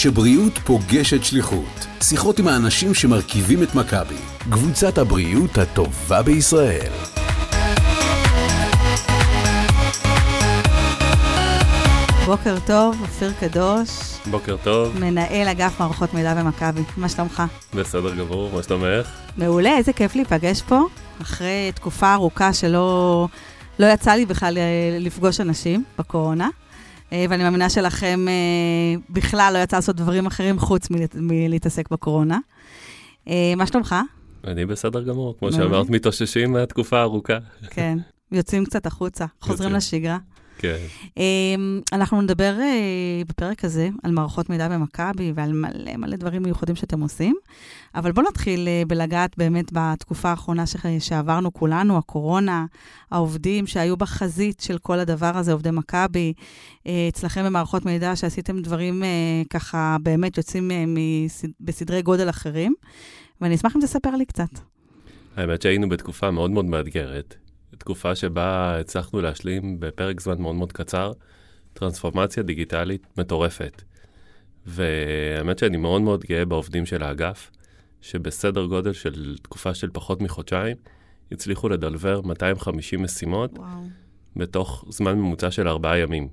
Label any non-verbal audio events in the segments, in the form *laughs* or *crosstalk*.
כשבריאות פוגשת שליחות. שיחות עם האנשים שמרכיבים את מכבי. קבוצת הבריאות הטובה בישראל. בוקר טוב, אופיר קדוש, בוקר טוב, מנהל אגף מערכות מידע במכבי. מה שלומך? בסדר גמור, מה שלומך? מעולה, איזה כיף להיפגש פה, אחרי תקופה ארוכה שלא לא יצא לי בכלל אה, לפגוש אנשים בקורונה. אה, ואני מאמינה שלכם אה, בכלל לא יצא לעשות דברים אחרים חוץ מלהת- מלהתעסק בקורונה. אה, מה שלומך? אני בסדר גמור, כמו. שאמרת, מתאוששים מהתקופה הארוכה. כן, יוצאים קצת החוצה, חוזרים. לשגרה. כן, אמ, אנחנו נדבר אה, בפרק הזה על מערכות מידע במכבי ועל מלא מלא דברים מיוחדים שאתם עושים, אבל בואו נתחיל אה, בלגעת באמת בתקופה האחרונה ש- שעברנו כולנו, הקורונה, העובדים שהיו בחזית של כל הדבר הזה, עובדי מכבי, אה, אצלכם במערכות מידע שעשיתם דברים ככה באמת יוצאים מסד- בסדרי גודל אחרים, ואני אשמח אם תספר לי קצת. האמת שהיינו בתקופה מאוד מאוד מאתגרת. תקופה שבה הצלחנו להשלים בפרק זמן מאוד מאוד קצר טרנספורמציה דיגיטלית מטורפת. והאמת שאני מאוד מאוד גאה בעובדים של האגף, שבסדר גודל של תקופה של פחות מחודשיים, הצליחו לדלבר 250 משימות וואו. בתוך זמן ממוצע של ארבעה ימים.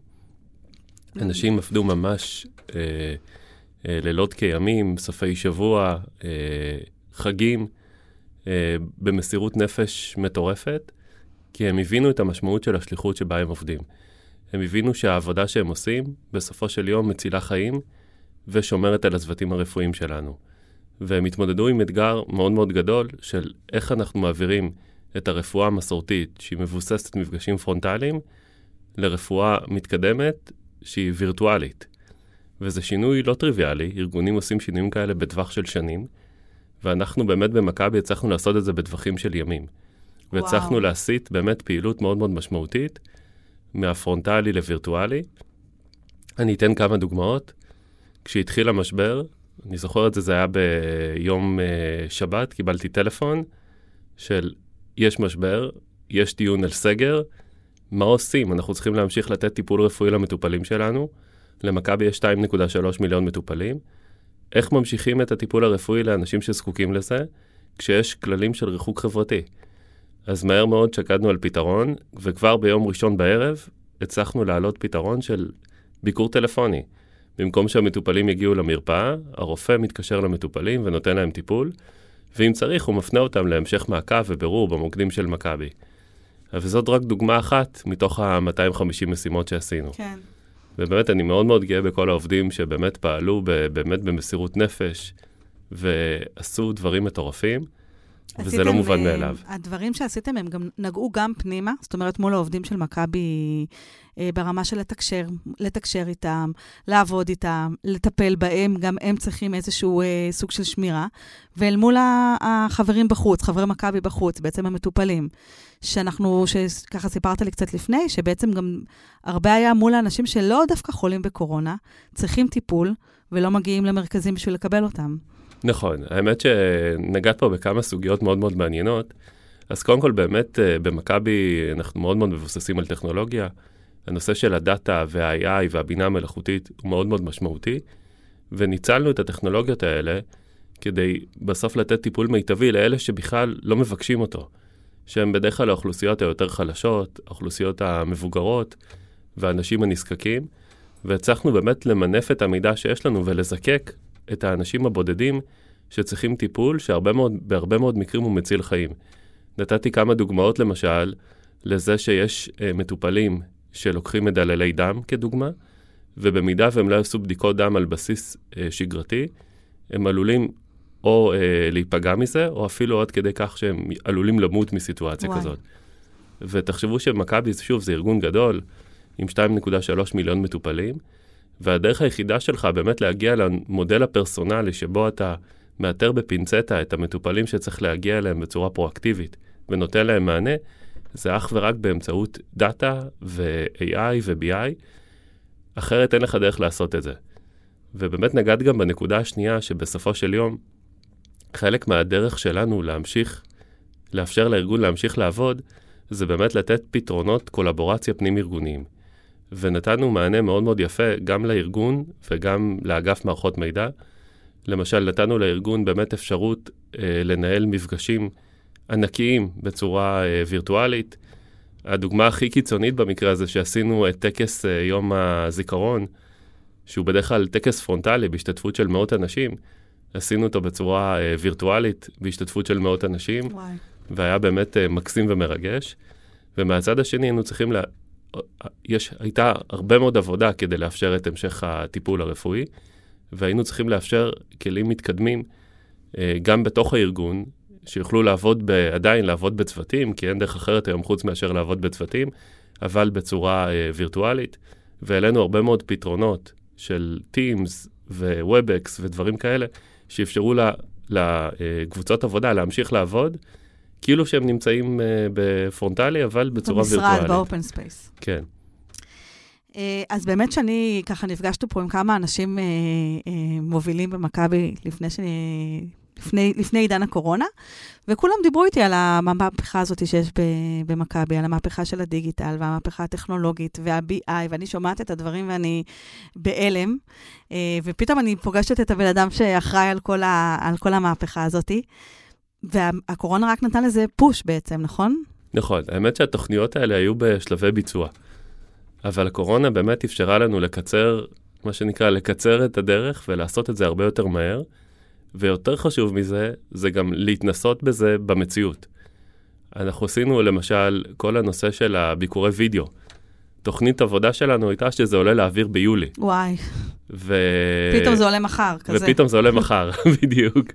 אנשים עבדו ממש אה, אה, לילות כימים, סופי שבוע, אה, חגים, אה, במסירות נפש מטורפת, כי הם הבינו את המשמעות של השליחות שבה הם עובדים. הם הבינו שהעבודה שהם עושים, בסופו של יום מצילה חיים ושומרת על הצוותים הרפואיים שלנו. והם התמודדו עם אתגר מאוד מאוד גדול של איך אנחנו מעבירים את הרפואה המסורתית, שהיא מבוססת מפגשים פרונטליים, לרפואה מתקדמת שהיא וירטואלית. וזה שינוי לא טריוויאלי, ארגונים עושים שינויים כאלה בטווח של שנים, ואנחנו באמת במכבי הצלחנו לעשות את זה בטווחים של ימים. והצלחנו. להסיט באמת פעילות מאוד מאוד משמעותית מהפרונטלי לווירטואלי. אני אתן כמה דוגמאות. כשהתחיל המשבר, אני זוכר את זה, זה היה ביום uh, שבת, קיבלתי טלפון של יש משבר, יש דיון על סגר, מה עושים? אנחנו צריכים להמשיך לתת טיפול רפואי למטופלים שלנו. למכבי יש 2.3 מיליון מטופלים. איך ממשיכים את הטיפול הרפואי לאנשים שזקוקים לזה, כשיש כללים של ריחוק חברתי? אז מהר מאוד שקדנו על פתרון, וכבר ביום ראשון בערב הצלחנו להעלות פתרון של ביקור טלפוני. במקום שהמטופלים יגיעו למרפאה, הרופא מתקשר למטופלים ונותן להם טיפול, ואם צריך הוא מפנה אותם להמשך מעקב ובירור במוקדים של מכבי. וזאת רק דוגמה אחת מתוך ה-250 משימות שעשינו. כן. ובאמת, אני מאוד מאוד גאה בכל העובדים שבאמת פעלו באמת במסירות נפש, ועשו דברים מטורפים, וזה לא מובן אה, מאליו. הדברים שעשיתם הם גם נגעו גם פנימה, זאת אומרת מול העובדים של מכבי אה, ברמה של לתקשר, לתקשר איתם, לעבוד איתם, לטפל בהם, גם הם צריכים איזשהו אה, סוג של שמירה. ואל מול החברים בחוץ, חברי מכבי בחוץ, בעצם המטופלים, שאנחנו, שככה סיפרת לי קצת לפני, שבעצם גם הרבה היה מול האנשים שלא דווקא חולים בקורונה, צריכים טיפול ולא מגיעים למרכזים בשביל לקבל אותם. נכון, האמת שנגעת פה בכמה סוגיות מאוד מאוד מעניינות. אז קודם כל, באמת, אה, במכבי אנחנו מאוד מאוד מבוססים על טכנולוגיה. הנושא של הדאטה וה-AI והבינה המלאכותית הוא מאוד מאוד משמעותי, וניצלנו את הטכנולוגיות האלה כדי בסוף לתת טיפול מיטבי לאלה שבכלל לא מבקשים אותו, שהם בדרך כלל האוכלוסיות היותר חלשות, האוכלוסיות המבוגרות והאנשים הנזקקים, והצלחנו באמת למנף את המידע שיש לנו ולזקק את האנשים הבודדים שצריכים טיפול, שבהרבה מאוד, מקרים הוא מציל חיים. נתתי כמה דוגמאות למשל לזה שיש אה, מטופלים שלוקחים מדללי דם כדוגמה, ובמידה והם לא יעשו בדיקות דם על בסיס אה, שגרתי, הם עלולים או אה, להיפגע מזה, או אפילו עד כדי כך שהם עלולים למות מסיטואציה וואי. כזאת. ותחשבו שמכבי, שוב, זה ארגון גדול, עם 2.3 מיליון מטופלים, והדרך היחידה שלך באמת להגיע למודל הפרסונלי שבו אתה מאתר בפינצטה את המטופלים שצריך להגיע אליהם בצורה פרואקטיבית ונותן להם מענה, זה אך ורק באמצעות דאטה ו-AI ו-BI, אחרת אין לך דרך לעשות את זה. ובאמת נגעת גם בנקודה השנייה, שבסופו של יום, חלק מהדרך שלנו להמשיך, לאפשר לארגון להמשיך לעבוד, זה באמת לתת פתרונות קולבורציה פנים-ארגוניים. ונתנו מענה מאוד מאוד יפה גם לארגון וגם לאגף מערכות מידע. למשל, נתנו לארגון באמת אפשרות אה, לנהל מפגשים ענקיים בצורה אה, וירטואלית. הדוגמה הכי קיצונית במקרה הזה, שעשינו את טקס אה, יום הזיכרון, שהוא בדרך כלל טקס פרונטלי בהשתתפות של מאות אנשים, עשינו אותו בצורה אה, וירטואלית בהשתתפות של מאות אנשים, וואי. והיה באמת אה, מקסים ומרגש. ומהצד השני היינו צריכים, לה... יש, הייתה הרבה מאוד עבודה כדי לאפשר את המשך הטיפול הרפואי, והיינו צריכים לאפשר כלים מתקדמים אה, גם בתוך הארגון, שיוכלו לעבוד, ב, עדיין לעבוד בצוותים, כי אין דרך אחרת היום חוץ מאשר לעבוד בצוותים, אבל בצורה אה, וירטואלית, והעלינו הרבה מאוד פתרונות של Teams ו-WebEx ודברים כאלה, שאפשרו לקבוצות עבודה להמשיך לעבוד, כאילו שהם נמצאים uh, בפרונטלי, אבל בצורה במשרד, וירטואלית. במשרד, ב open space. כן. Uh, אז באמת שאני, ככה נפגשנו פה עם כמה אנשים uh, uh, מובילים במכבי לפני, ש... לפני, לפני עידן הקורונה, וכולם דיברו איתי על המהפכה הזאת שיש במכבי, על המהפכה של הדיגיטל והמהפכה הטכנולוגית וה-BI, ואני שומעת את הדברים ואני בהלם, uh, ופתאום אני פוגשת את הבן אדם שאחראי על כל, ה... על כל המהפכה הזאת. והקורונה רק נתנה לזה פוש בעצם, נכון? נכון, האמת שהתוכניות האלה היו בשלבי ביצוע. אבל הקורונה באמת אפשרה לנו לקצר, מה שנקרא, לקצר את הדרך ולעשות את זה הרבה יותר מהר. ויותר חשוב מזה, זה גם להתנסות בזה במציאות. אנחנו עשינו למשל כל הנושא של הביקורי וידאו. תוכנית עבודה שלנו הייתה שזה עולה לאוויר ביולי. וואי. ו... פתאום זה עולה מחר, כזה. ופתאום זה עולה מחר, *laughs* בדיוק.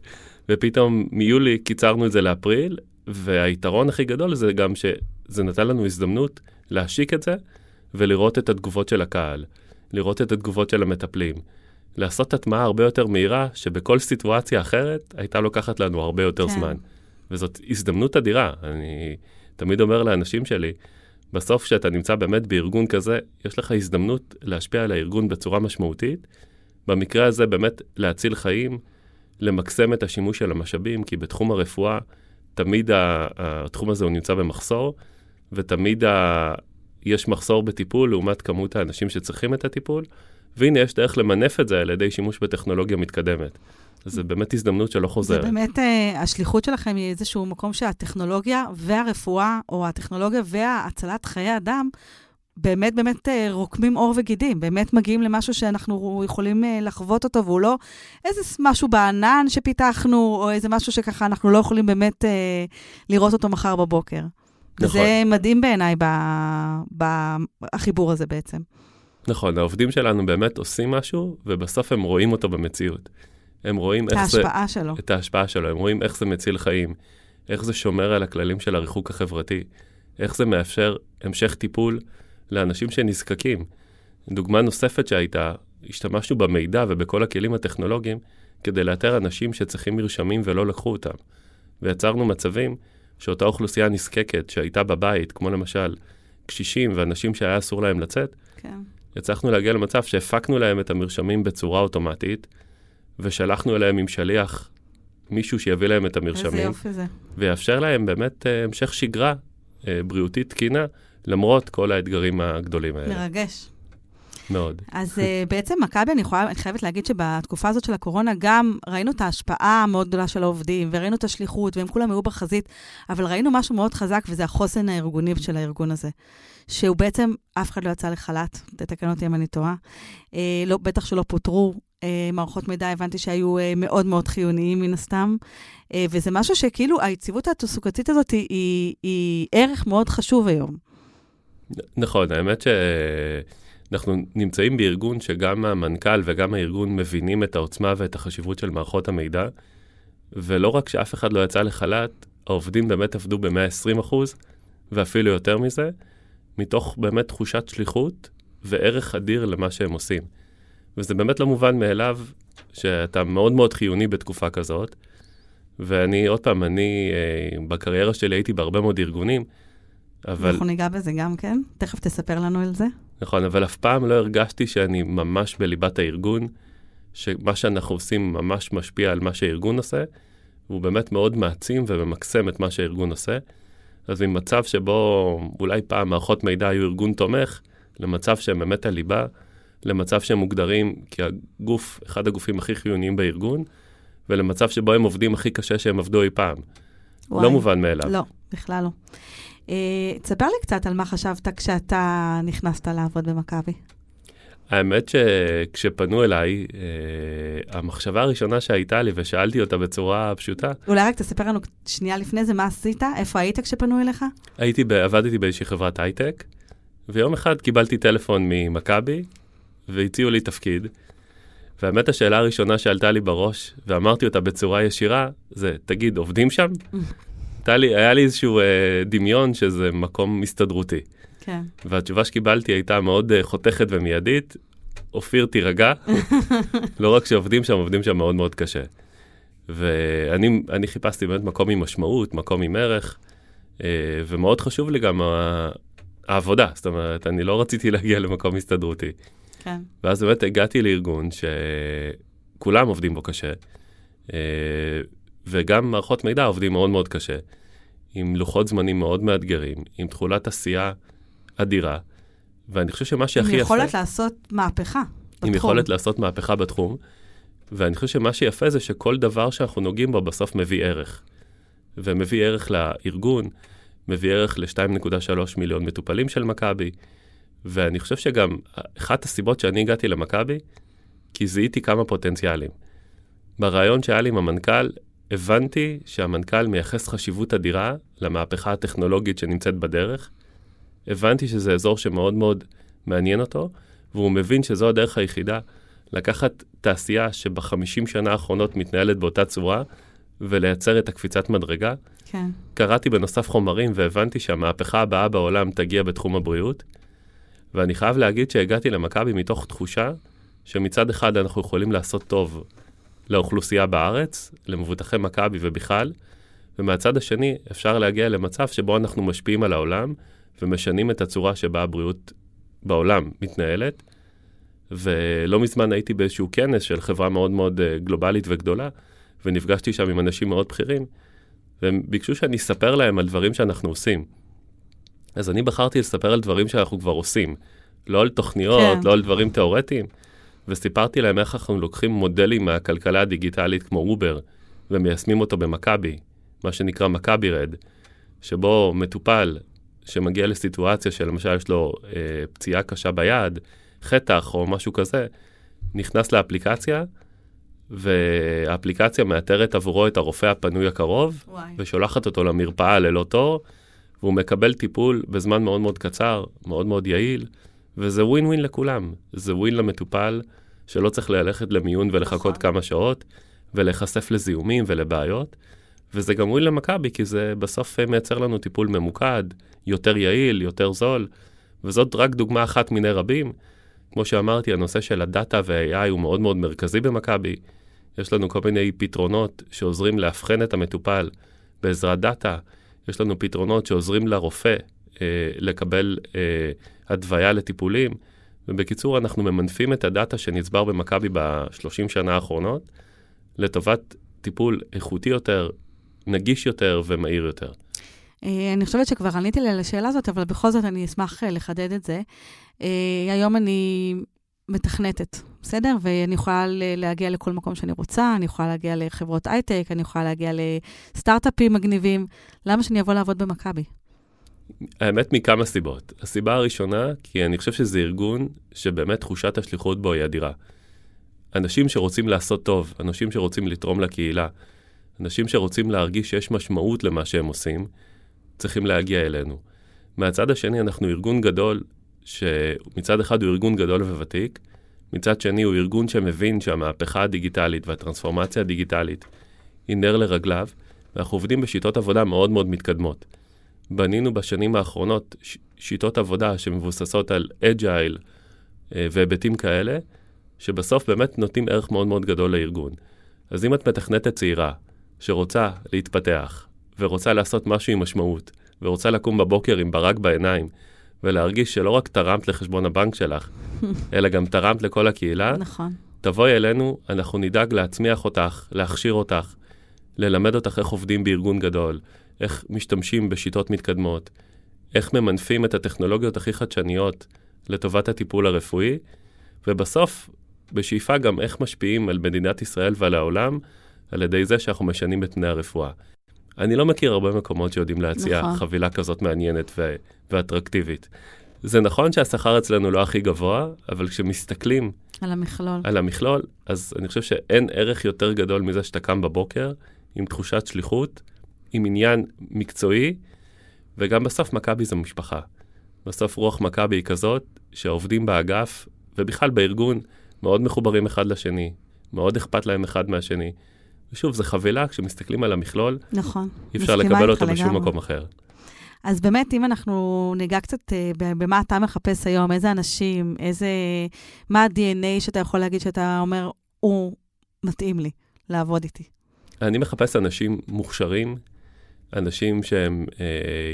ופתאום מיולי קיצרנו את זה לאפריל, והיתרון הכי גדול זה גם שזה נתן לנו הזדמנות להשיק את זה ולראות את התגובות של הקהל, לראות את התגובות של המטפלים, לעשות הטמעה הרבה יותר מהירה, שבכל סיטואציה אחרת הייתה לוקחת לנו הרבה יותר כן. זמן. וזאת הזדמנות אדירה. אני תמיד אומר לאנשים שלי, בסוף כשאתה נמצא באמת בארגון כזה, יש לך הזדמנות להשפיע על הארגון בצורה משמעותית. במקרה הזה באמת להציל חיים, למקסם את השימוש של המשאבים, כי בתחום הרפואה תמיד התחום הזה הוא נמצא במחסור, ותמיד ה... יש מחסור בטיפול לעומת כמות האנשים שצריכים את הטיפול, והנה יש דרך למנף את זה על ידי שימוש בטכנולוגיה מתקדמת. אז זו באמת הזדמנות שלא חוזרת. זה באמת, uh, השליחות שלכם היא איזשהו מקום שהטכנולוגיה והרפואה, או הטכנולוגיה והצלת חיי אדם, באמת באמת אה, רוקמים עור וגידים, באמת מגיעים למשהו שאנחנו יכולים אה, לחוות אותו, והוא לא איזה משהו בענן שפיתחנו, או איזה משהו שככה אנחנו לא יכולים באמת אה, לראות אותו מחר בבוקר. נכון. וזה מדהים בעיניי בחיבור הזה בעצם. נכון, העובדים שלנו באמת עושים משהו, ובסוף הם רואים אותו במציאות. הם רואים איך זה... את ההשפעה שלו. את ההשפעה שלו, הם רואים איך זה מציל חיים, איך זה שומר על הכללים של הריחוק החברתי, איך זה מאפשר המשך טיפול לאנשים שנזקקים. דוגמה נוספת שהייתה, השתמשנו במידע ובכל הכלים הטכנולוגיים כדי לאתר אנשים שצריכים מרשמים ולא לקחו אותם. ויצרנו מצבים שאותה אוכלוסייה נזקקת שהייתה בבית, כמו למשל קשישים ואנשים שהיה אסור להם לצאת, כן. הצלחנו להגיע למצב שהפקנו להם את המרשמים בצורה אוטומטית, ושלחנו אליהם עם שליח מישהו שיביא להם את המרשמים. איזה יופי זה. ויאפשר להם באמת uh, המשך שגרה uh, בריאותית תקינה, למרות כל האתגרים הגדולים האלה. מרגש. מאוד. אז uh, בעצם מכבי, אני, אני חייבת להגיד שבתקופה הזאת של הקורונה גם ראינו את ההשפעה המאוד גדולה של העובדים, וראינו את השליחות, והם כולם היו בחזית, אבל ראינו משהו מאוד חזק, וזה החוסן הארגוני של הארגון הזה. שהוא בעצם, אף אחד לא יצא לחל"ת, תתקן אותי אם אני טועה. אה, לא, בטח שלא פוטרו. אה, מערכות מידע, הבנתי שהיו אה, מאוד מאוד חיוניים מן הסתם. אה, וזה משהו שכאילו, היציבות התעסוקתית הזאת היא, היא, היא ערך מאוד חשוב היום. נכון, האמת שאנחנו נמצאים בארגון שגם המנכ"ל וגם הארגון מבינים את העוצמה ואת החשיבות של מערכות המידע, ולא רק שאף אחד לא יצא לחל"ת, העובדים באמת עבדו ב-120 אחוז, ואפילו יותר מזה, מתוך באמת תחושת שליחות וערך אדיר למה שהם עושים. וזה באמת לא מובן מאליו שאתה מאוד מאוד חיוני בתקופה כזאת. ואני, עוד פעם, אני אה, בקריירה שלי הייתי בהרבה מאוד ארגונים, אבל... אנחנו ניגע בזה גם כן, תכף תספר לנו על זה. נכון, אבל אף פעם לא הרגשתי שאני ממש בליבת הארגון, שמה שאנחנו עושים ממש משפיע על מה שהארגון עושה, והוא באמת מאוד מעצים וממקסם את מה שהארגון עושה. אז ממצב שבו אולי פעם מערכות מידע היו ארגון תומך, למצב שהם באמת הליבה, למצב שהם מוגדרים כגוף, אחד הגופים הכי חיוניים בארגון, ולמצב שבו הם עובדים הכי קשה שהם עבדו אי פעם. וואי, לא מובן מאליו. לא, בכלל לא. Uh, תספר לי קצת על מה חשבת כשאתה נכנסת לעבוד במכבי. האמת שכשפנו אליי, אה, המחשבה הראשונה שהייתה לי, ושאלתי אותה בצורה פשוטה... אולי רק תספר לנו שנייה לפני זה מה עשית, איפה היית כשפנו אליך? הייתי, עבדתי באיזושהי חברת הייטק, ויום אחד קיבלתי טלפון ממכבי, והציעו לי תפקיד. והאמת, השאלה הראשונה שעלתה לי בראש, ואמרתי אותה בצורה ישירה, זה, תגיד, עובדים שם? *laughs* לי, היה לי איזשהו אה, דמיון שזה מקום הסתדרותי. כן. והתשובה שקיבלתי הייתה מאוד uh, חותכת ומיידית, אופיר, תירגע. *laughs* לא רק שעובדים שם, עובדים שם מאוד מאוד קשה. ואני חיפשתי באמת מקום עם משמעות, מקום עם ערך, uh, ומאוד חשוב לי גם העבודה, זאת אומרת, אני לא רציתי להגיע למקום הסתדרותי. כן. ואז באמת הגעתי לארגון שכולם עובדים בו קשה, uh, וגם מערכות מידע עובדים מאוד מאוד קשה, עם לוחות זמנים מאוד מאתגרים, עם תכולת עשייה אדירה, ואני חושב שמה שהכי יפה... עם יכולת לעשות מהפכה בתחום. עם יכולת לעשות מהפכה בתחום, ואני חושב שמה שיפה זה שכל דבר שאנחנו נוגעים בו בסוף מביא ערך. ומביא ערך לארגון, מביא ערך ל-2.3 מיליון מטופלים של מכבי, ואני חושב שגם אחת הסיבות שאני הגעתי למכבי, כי זיהיתי כמה פוטנציאלים. ברעיון שהיה לי עם המנכ"ל, הבנתי שהמנכ"ל מייחס חשיבות אדירה למהפכה הטכנולוגית שנמצאת בדרך, הבנתי שזה אזור שמאוד מאוד מעניין אותו, והוא מבין שזו הדרך היחידה לקחת תעשייה שבחמישים שנה האחרונות מתנהלת באותה צורה, ולייצר את הקפיצת מדרגה. כן. קראתי בנוסף חומרים והבנתי שהמהפכה הבאה בעולם תגיע בתחום הבריאות, ואני חייב להגיד שהגעתי למכבי מתוך תחושה שמצד אחד אנחנו יכולים לעשות טוב לאוכלוסייה בארץ, למבוטחי מכבי ובכלל, ומהצד השני אפשר להגיע למצב שבו אנחנו משפיעים על העולם, ומשנים את הצורה שבה הבריאות בעולם מתנהלת. ולא מזמן הייתי באיזשהו כנס של חברה מאוד מאוד אה, גלובלית וגדולה, ונפגשתי שם עם אנשים מאוד בכירים, והם ביקשו שאני אספר להם על דברים שאנחנו עושים. אז אני בחרתי לספר על דברים שאנחנו כבר עושים, לא על תוכניות, כן. לא על דברים תיאורטיים, וסיפרתי להם איך אנחנו לוקחים מודלים מהכלכלה הדיגיטלית כמו אובר, ומיישמים אותו במכבי, מה שנקרא מכבי רד, שבו מטופל שמגיע לסיטואציה שלמשל יש לו אה, פציעה קשה ביד, חטח או משהו כזה, נכנס לאפליקציה, והאפליקציה מאתרת עבורו את הרופא הפנוי הקרוב, וואי. ושולחת אותו למרפאה ללא תור, והוא מקבל טיפול בזמן מאוד מאוד קצר, מאוד מאוד יעיל, וזה ווין ווין לכולם. זה ווין למטופל שלא צריך ללכת למיון ולחכות נכון. כמה שעות, ולהיחשף לזיהומים ולבעיות. וזה גם ווין למכבי, כי זה בסוף אה, מייצר לנו טיפול ממוקד, יותר יעיל, יותר זול, וזאת רק דוגמה אחת מיני רבים. כמו שאמרתי, הנושא של הדאטה וה-AI הוא מאוד מאוד מרכזי במכבי. יש לנו כל מיני פתרונות שעוזרים לאבחן את המטופל בעזרת דאטה. יש לנו פתרונות שעוזרים לרופא אה, לקבל אה, הדוויה לטיפולים. ובקיצור, אנחנו ממנפים את הדאטה שנצבר במכבי בשלושים שנה האחרונות לטובת טיפול איכותי יותר, נגיש יותר ומהיר יותר. אה, אני חושבת שכבר עניתי לי על השאלה הזאת, אבל בכל זאת אני אשמח אה, לחדד את זה. אה, היום אני מתכנתת, בסדר? ואני יכולה להגיע לכל מקום שאני רוצה, אני יכולה להגיע לחברות הייטק, אני יכולה להגיע לסטארט-אפים מגניבים. למה שאני אבוא לעבוד במכבי? האמת מכמה סיבות. הסיבה הראשונה, כי אני חושב שזה ארגון שבאמת תחושת השליחות בו היא אדירה. אנשים שרוצים לעשות טוב, אנשים שרוצים לתרום לקהילה, אנשים שרוצים להרגיש שיש משמעות למה שהם עושים, צריכים להגיע אלינו. מהצד השני, אנחנו ארגון גדול, שמצד אחד הוא ארגון גדול וותיק, מצד שני הוא ארגון שמבין שהמהפכה הדיגיטלית והטרנספורמציה הדיגיטלית היא נר לרגליו, ואנחנו עובדים בשיטות עבודה מאוד מאוד מתקדמות. בנינו בשנים האחרונות שיטות עבודה שמבוססות על אג'ייל אה, והיבטים כאלה, שבסוף באמת נותנים ערך מאוד מאוד גדול לארגון. אז אם את מתכנתת צעירה שרוצה להתפתח, ורוצה לעשות משהו עם משמעות, ורוצה לקום בבוקר עם ברק בעיניים, ולהרגיש שלא רק תרמת לחשבון הבנק שלך, *laughs* אלא גם תרמת לכל הקהילה, נכון. תבואי אלינו, אנחנו נדאג להצמיח אותך, להכשיר אותך, ללמד אותך איך עובדים בארגון גדול, איך משתמשים בשיטות מתקדמות, איך ממנפים את הטכנולוגיות הכי חדשניות לטובת הטיפול הרפואי, ובסוף, בשאיפה גם איך משפיעים על מדינת ישראל ועל העולם, על ידי זה שאנחנו משנים את פני הרפואה. אני לא מכיר הרבה מקומות שיודעים להציע נכון. חבילה כזאת מעניינת ו- ואטרקטיבית. זה נכון שהשכר אצלנו לא הכי גבוה, אבל כשמסתכלים על המכלול. על המכלול, אז אני חושב שאין ערך יותר גדול מזה שאתה קם בבוקר עם תחושת שליחות, עם עניין מקצועי, וגם בסוף מכבי זה משפחה. בסוף רוח מכבי היא כזאת שהעובדים באגף, ובכלל בארגון, מאוד מחוברים אחד לשני, מאוד אכפת להם אחד מהשני. ושוב, זו חבילה, כשמסתכלים על המכלול, נכון. אי אפשר לקבל אותו בשום לגמרי. מקום אחר. אז באמת, אם אנחנו ניגע קצת אה, במה אתה מחפש היום, איזה אנשים, איזה... מה ה-DNA שאתה יכול להגיד שאתה אומר, הוא מתאים לי לעבוד איתי. אני מחפש אנשים מוכשרים, אנשים שהם אה,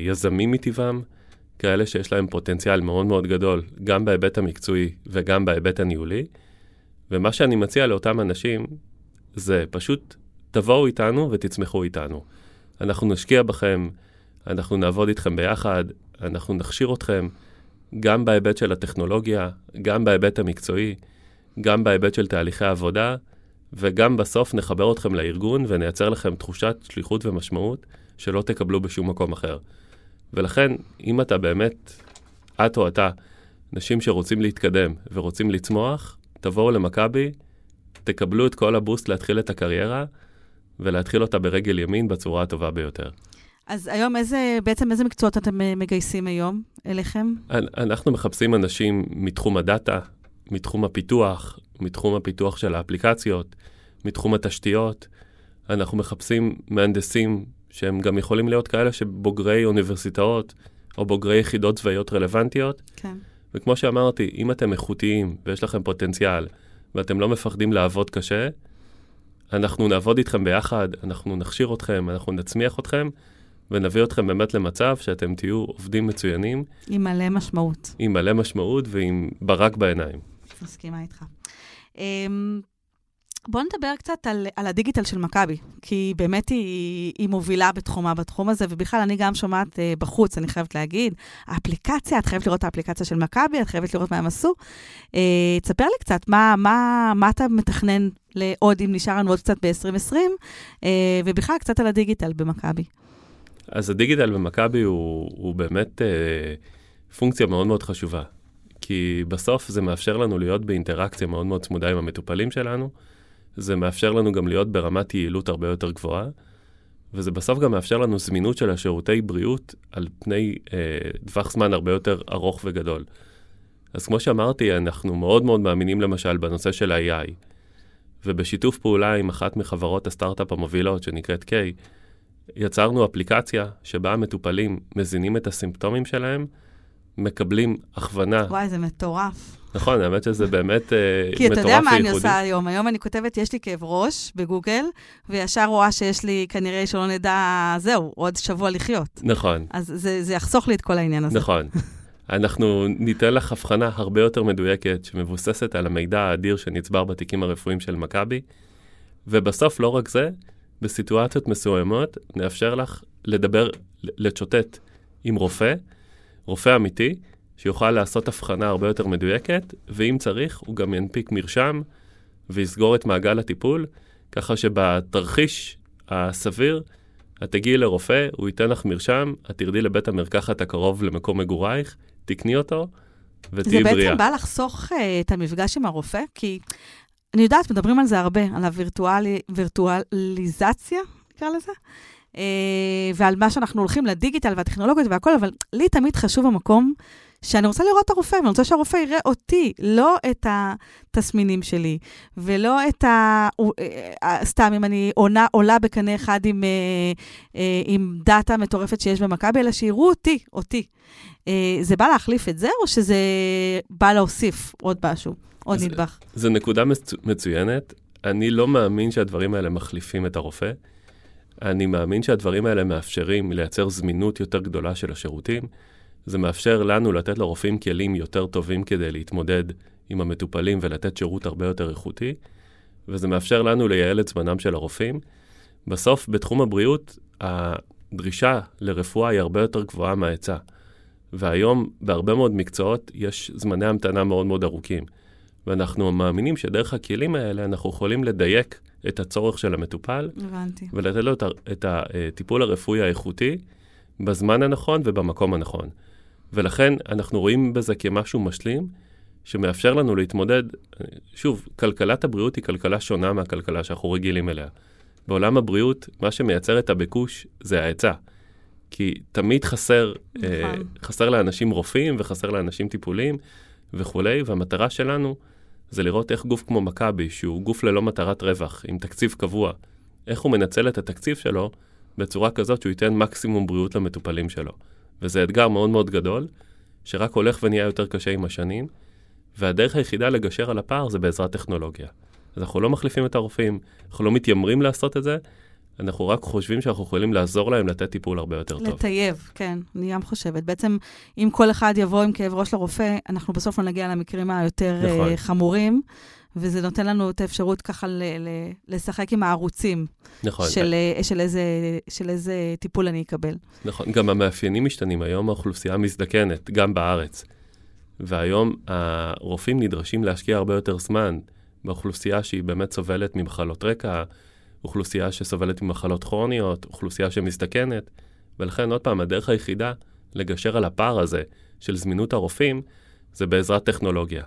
יזמים מטבעם, כאלה שיש להם פוטנציאל מאוד מאוד גדול, גם בהיבט המקצועי וגם בהיבט הניהולי. ומה שאני מציע לאותם אנשים זה פשוט תבואו איתנו ותצמחו איתנו. אנחנו נשקיע בכם, אנחנו נעבוד איתכם ביחד, אנחנו נכשיר אתכם, גם בהיבט של הטכנולוגיה, גם בהיבט המקצועי, גם בהיבט של תהליכי עבודה, וגם בסוף נחבר אתכם לארגון ונייצר לכם תחושת שליחות ומשמעות שלא תקבלו בשום מקום אחר. ולכן, אם אתה באמת, את או אתה, אנשים שרוצים להתקדם ורוצים לצמוח, תבואו למכבי, תקבלו את כל הבוסט להתחיל את הקריירה, ולהתחיל אותה ברגל ימין בצורה הטובה ביותר. אז היום איזה, בעצם איזה מקצועות אתם אה, מגייסים היום אליכם? אנ- אנחנו מחפשים אנשים מתחום הדאטה, מתחום הפיתוח, מתחום הפיתוח של האפליקציות, מתחום התשתיות. אנחנו מחפשים מהנדסים שהם גם יכולים להיות כאלה שבוגרי אוניברסיטאות או בוגרי יחידות צבאיות רלוונטיות. כן. וכמו שאמרתי, אם אתם איכותיים ויש לכם פוטנציאל ואתם לא מפחדים לעבוד קשה, אנחנו נעבוד איתכם ביחד, אנחנו נכשיר אתכם, אנחנו נצמיח אתכם ונביא אתכם באמת למצב שאתם תהיו עובדים מצוינים עם מלא משמעות. עם מלא משמעות ועם ברק בעיניים. מסכימה איתך. בואו נדבר קצת על, על הדיגיטל של מכבי, כי באמת היא, היא מובילה בתחומה בתחום הזה, ובכלל אני גם שומעת uh, בחוץ, אני חייבת להגיד, האפליקציה, את חייבת לראות את האפליקציה של מכבי, את חייבת לראות מה הם עשו. Uh, תספר לי קצת, מה, מה, מה אתה מתכנן לעוד, אם נשאר לנו עוד קצת ב-2020, uh, ובכלל קצת על הדיגיטל במכבי. אז הדיגיטל במכבי הוא, הוא באמת אה, פונקציה מאוד מאוד חשובה, כי בסוף זה מאפשר לנו להיות באינטראקציה מאוד מאוד צמודה עם המטופלים שלנו, זה מאפשר לנו גם להיות ברמת יעילות הרבה יותר גבוהה, וזה בסוף גם מאפשר לנו זמינות של השירותי בריאות על פני אה, טווח זמן הרבה יותר ארוך וגדול. אז כמו שאמרתי, אנחנו מאוד מאוד מאמינים למשל בנושא של ה-AI, ובשיתוף פעולה עם אחת מחברות הסטארט-אפ המובילות, שנקראת K, יצרנו אפליקציה שבה המטופלים מזינים את הסימפטומים שלהם, מקבלים הכוונה. וואי, זה מטורף. נכון, האמת שזה באמת אה, מטורף כי אתה יודע מה אני וייחודי. עושה היום? היום אני כותבת, יש לי כאב ראש בגוגל, וישר רואה שיש לי, כנראה שלא נדע, זהו, עוד שבוע לחיות. נכון, אז זה, זה יחסוך לי את כל העניין הזה. נכון. *laughs* אנחנו ניתן לך הבחנה הרבה יותר מדויקת, שמבוססת על המידע האדיר שנצבר בתיקים הרפואיים של מכבי, ובסוף לא רק זה, בסיטואציות מסוימות נאפשר לך לדבר, לצ'וטט עם רופא, רופא אמיתי, שיוכל לעשות הבחנה הרבה יותר מדויקת, ואם צריך, הוא גם ינפיק מרשם ויסגור את מעגל הטיפול, ככה שבתרחיש הסביר, את תגיעי לרופא, הוא ייתן לך מרשם, את תרדי לבית המרקחת הקרוב למקום מגורייך, תקני אותו, ותהיי זה בריאה. בעצם בא לחסוך uh, את המפגש עם הרופא, כי אני יודעת, מדברים על זה הרבה, על הווירטואליזציה, נקרא לזה, ועל מה שאנחנו הולכים לדיגיטל והטכנולוגיות והכל, אבל לי תמיד חשוב המקום שאני רוצה לראות את הרופא, ואני רוצה שהרופא יראה אותי, לא את התסמינים שלי, ולא את ה... אה, סתם, אם אני עונה, עולה בקנה אחד עם, אה, אה, עם דאטה מטורפת שיש במכבי, אלא שיראו אותי, אותי. אה, זה בא להחליף את זה, או שזה בא להוסיף עוד משהו, עוד נדבך? זו נקודה מצ... מצוינת. אני לא מאמין שהדברים האלה מחליפים את הרופא. אני מאמין שהדברים האלה מאפשרים לייצר זמינות יותר גדולה של השירותים. זה מאפשר לנו לתת לרופאים כלים יותר טובים כדי להתמודד עם המטופלים ולתת שירות הרבה יותר איכותי, וזה מאפשר לנו לייעל את זמנם של הרופאים. בסוף, בתחום הבריאות, הדרישה לרפואה היא הרבה יותר גבוהה מההיצע. והיום בהרבה מאוד מקצועות יש זמני המתנה מאוד מאוד ארוכים. ואנחנו מאמינים שדרך הכלים האלה אנחנו יכולים לדייק את הצורך של המטופל. הבנתי. ולתת לו את הטיפול הרפואי האיכותי בזמן הנכון ובמקום הנכון. ולכן אנחנו רואים בזה כמשהו משלים, שמאפשר לנו להתמודד, שוב, כלכלת הבריאות היא כלכלה שונה מהכלכלה שאנחנו רגילים אליה. בעולם הבריאות, מה שמייצר את הביקוש זה ההיצע. כי תמיד חסר, אה, נכון. חסר לאנשים רופאים וחסר לאנשים טיפולים וכולי, והמטרה שלנו זה לראות איך גוף כמו מכבי, שהוא גוף ללא מטרת רווח, עם תקציב קבוע, איך הוא מנצל את התקציב שלו בצורה כזאת שהוא ייתן מקסימום בריאות למטופלים שלו. וזה אתגר מאוד מאוד גדול, שרק הולך ונהיה יותר קשה עם השנים, והדרך היחידה לגשר על הפער זה בעזרת טכנולוגיה. אז אנחנו לא מחליפים את הרופאים, אנחנו לא מתיימרים לעשות את זה, אנחנו רק חושבים שאנחנו יכולים לעזור להם לתת טיפול הרבה יותר טוב. לטייב, כן, אני גם חושבת. בעצם, אם כל אחד יבוא עם כאב ראש לרופא, אנחנו בסוף לא נגיע למקרים היותר נכון. uh, חמורים, וזה נותן לנו את האפשרות ככה ל- ל- לשחק עם הערוצים. נכון. של, uh, של, איזה, של איזה טיפול אני אקבל. נכון, גם המאפיינים משתנים. היום האוכלוסייה מזדקנת, גם בארץ. והיום הרופאים נדרשים להשקיע הרבה יותר זמן באוכלוסייה שהיא באמת סובלת ממחלות רקע, אוכלוסייה שסובלת ממחלות כרוניות, אוכלוסייה שמזדקנת, ולכן עוד פעם, הדרך היחידה לגשר על הפער הזה של זמינות הרופאים, זה בעזרת טכנולוגיה.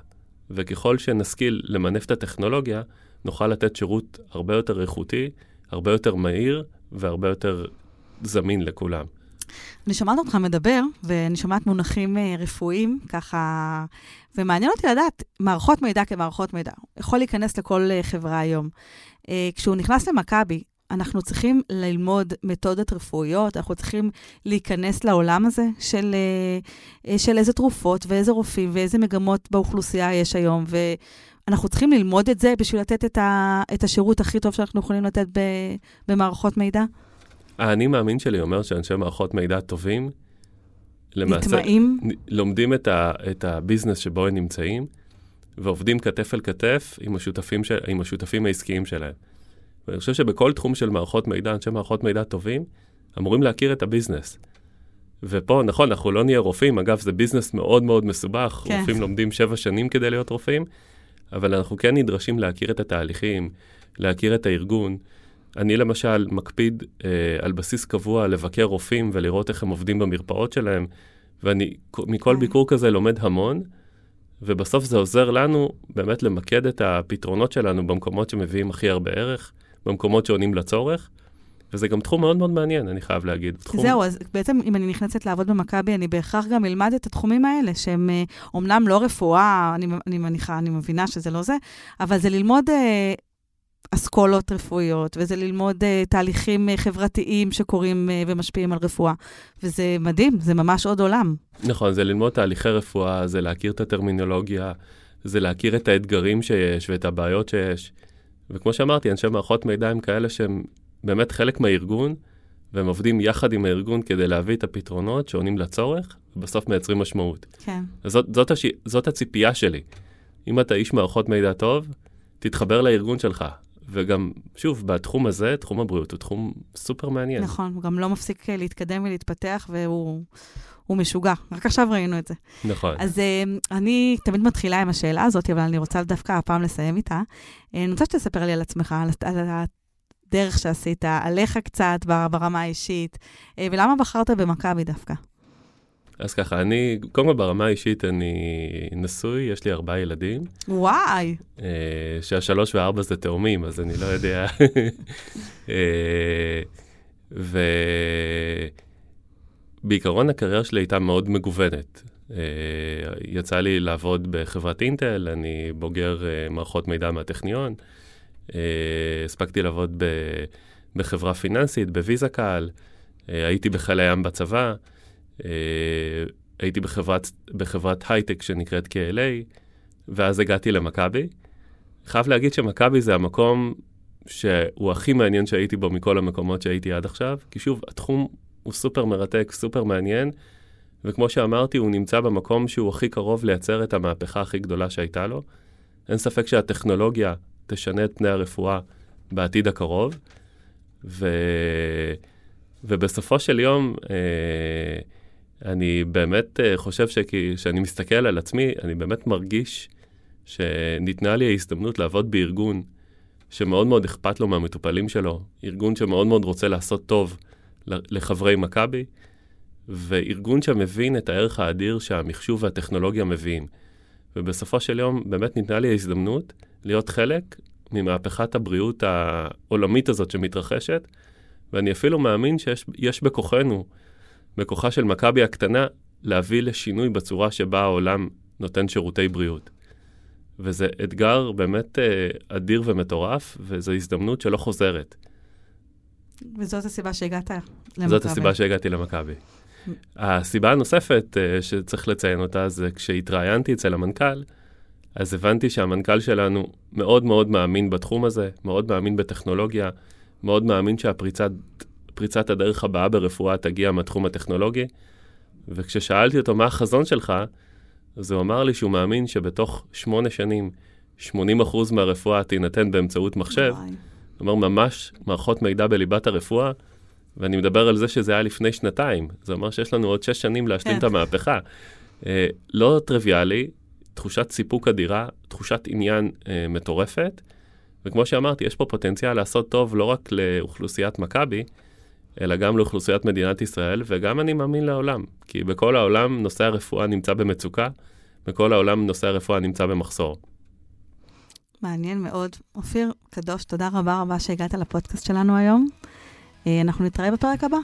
וככל שנשכיל למנף את הטכנולוגיה, נוכל לתת שירות הרבה יותר איכותי, הרבה יותר מהיר והרבה יותר זמין לכולם. אני שומעת אותך מדבר, ואני שומעת מונחים אה, רפואיים, ככה, ומעניין אותי לדעת, מערכות מידע כמערכות מידע, יכול להיכנס לכל אה, חברה היום. אה, כשהוא נכנס למכבי, אנחנו צריכים ללמוד מתודות רפואיות, אנחנו צריכים להיכנס לעולם הזה של, של איזה תרופות ואיזה רופאים ואיזה מגמות באוכלוסייה יש היום, ואנחנו צריכים ללמוד את זה בשביל לתת את, ה, את השירות הכי טוב שאנחנו יכולים לתת במערכות מידע. האני מאמין שלי אומר שאנשי מערכות מידע טובים, למעשה, נטמעים, לומדים את, ה, את ה business שבו הם נמצאים, ועובדים כתף אל כתף עם השותפים, של, עם השותפים העסקיים שלהם. ואני חושב שבכל תחום של מערכות מידע, אנשי מערכות מידע טובים, אמורים להכיר את ה business. ופה, נכון, אנחנו לא נהיה רופאים, אגב, זה business מאוד מאוד מסובך, כן. רופאים לומדים שבע שנים כדי להיות רופאים, אבל אנחנו כן נדרשים להכיר את התהליכים, להכיר את הארגון. אני למשל מקפיד אה, על בסיס קבוע לבקר רופאים ולראות איך הם עובדים במרפאות שלהם, ואני מכל כן. ביקור כזה לומד המון, ובסוף זה עוזר לנו באמת למקד את הפתרונות שלנו במקומות שמביאים הכי הרבה ערך, במקומות שעונים לצורך. וזה גם תחום מאוד מאוד מעניין, אני חייב להגיד. תחום... זהו, אז בעצם אם אני נכנסת לעבוד במכבי, אני בהכרח גם אלמד את התחומים האלה, שהם אומנם לא רפואה, אני, אני מניחה, אני מבינה שזה לא זה, אבל זה ללמוד אה, אסכולות רפואיות, וזה ללמוד uh, תהליכים uh, חברתיים שקורים uh, ומשפיעים על רפואה. וזה מדהים, זה ממש עוד עולם. נכון, זה ללמוד תהליכי רפואה, זה להכיר את הטרמינולוגיה, זה להכיר את האתגרים שיש ואת הבעיות שיש. וכמו שאמרתי, אנשי מערכות מידע הם כאלה שהם באמת חלק מהארגון, והם עובדים יחד עם הארגון כדי להביא את הפתרונות שעונים לצורך, ובסוף מייצרים משמעות. כן. זאת, זאת, הש... זאת הציפייה שלי. אם אתה איש מערכות מידע טוב, תתחבר לארגון שלך. וגם, שוב, בתחום הזה, תחום הבריאות הוא תחום סופר מעניין. נכון, הוא גם לא מפסיק אה, להתקדם ולהתפתח, והוא משוגע. רק עכשיו ראינו את זה. נכון. אז uh, אני תמיד מתחילה עם השאלה הזאת, אבל אני רוצה דווקא הפעם לסיים איתה. Uh, אני רוצה שתספר לי על עצמך, על, על הדרך שעשית, עליך קצת ברמה האישית, ולמה בחרת במכבי דווקא? אז ככה, אני, קודם כל ברמה האישית אני נשוי, יש לי ארבעה ילדים. וואי. אה, שהשלוש וארבע זה תאומים, אז אני לא יודע. *laughs* אה, ובעיקרון הקריירה שלי הייתה מאוד מגוונת. אה, יצא לי לעבוד בחברת אינטל, אני בוגר אה, מערכות מידע מהטכניון. אה, הספקתי לעבוד ב, בחברה פיננסית, בוויזה קהל, אה, הייתי בחיל הים בצבא. אה, הייתי בחברת, בחברת הייטק שנקראת KLA, ואז הגעתי למכבי. חייב להגיד שמכבי זה המקום שהוא הכי מעניין שהייתי בו מכל המקומות שהייתי עד עכשיו, כי שוב, התחום הוא סופר מרתק, סופר מעניין, וכמו שאמרתי, הוא נמצא במקום שהוא הכי קרוב לייצר את המהפכה הכי גדולה שהייתה לו. אין ספק שהטכנולוגיה תשנה את פני הרפואה בעתיד הקרוב, ו... ובסופו של יום, אה, אני באמת uh, חושב שכשאני מסתכל על עצמי, אני באמת מרגיש שניתנה לי ההזדמנות לעבוד בארגון שמאוד מאוד אכפת לו מהמטופלים שלו, ארגון שמאוד מאוד רוצה לעשות טוב לחברי מכבי, וארגון שמבין את הערך האדיר שהמחשוב והטכנולוגיה מביאים. ובסופו של יום באמת ניתנה לי ההזדמנות להיות חלק ממהפכת הבריאות העולמית הזאת שמתרחשת, ואני אפילו מאמין שיש בכוחנו, בכוחה של מכבי הקטנה, להביא לשינוי בצורה שבה העולם נותן שירותי בריאות. וזה אתגר באמת אה, אדיר ומטורף, וזו הזדמנות שלא חוזרת. וזאת הסיבה שהגעת למכבי. זאת הסיבה שהגעתי למכבי. הסיבה הנוספת uh, שצריך לציין אותה זה כשהתראיינתי אצל המנכ"ל, אז הבנתי שהמנכ"ל שלנו מאוד מאוד מאמין בתחום הזה, מאוד מאמין בטכנולוגיה, מאוד מאמין שהפריצת הדרך הבאה ברפואה תגיע מהתחום הטכנולוגי, וכששאלתי אותו מה החזון שלך, אז הוא אמר לי שהוא מאמין שבתוך שמונה שנים, 80% מהרפואה תינתן באמצעות מחשב. כלומר, ממש מערכות מידע בליבת הרפואה, ואני מדבר על זה שזה היה לפני שנתיים. זה אומר שיש לנו עוד שש שנים להשלים את כן. המהפכה. אה, לא טריוויאלי, תחושת סיפוק אדירה, תחושת עניין אה, מטורפת, וכמו שאמרתי, יש פה פוטנציאל לעשות טוב לא רק לאוכלוסיית מכבי, אלא גם לאוכלוסיית מדינת ישראל, וגם אני מאמין לעולם. כי בכל העולם נושא הרפואה נמצא במצוקה, בכל העולם נושא הרפואה נמצא במחסור. מעניין מאוד. אופיר, קדוש, תודה רבה רבה שהגעת לפודקאסט שלנו היום. אה, אנחנו נתראה בפרק הבא.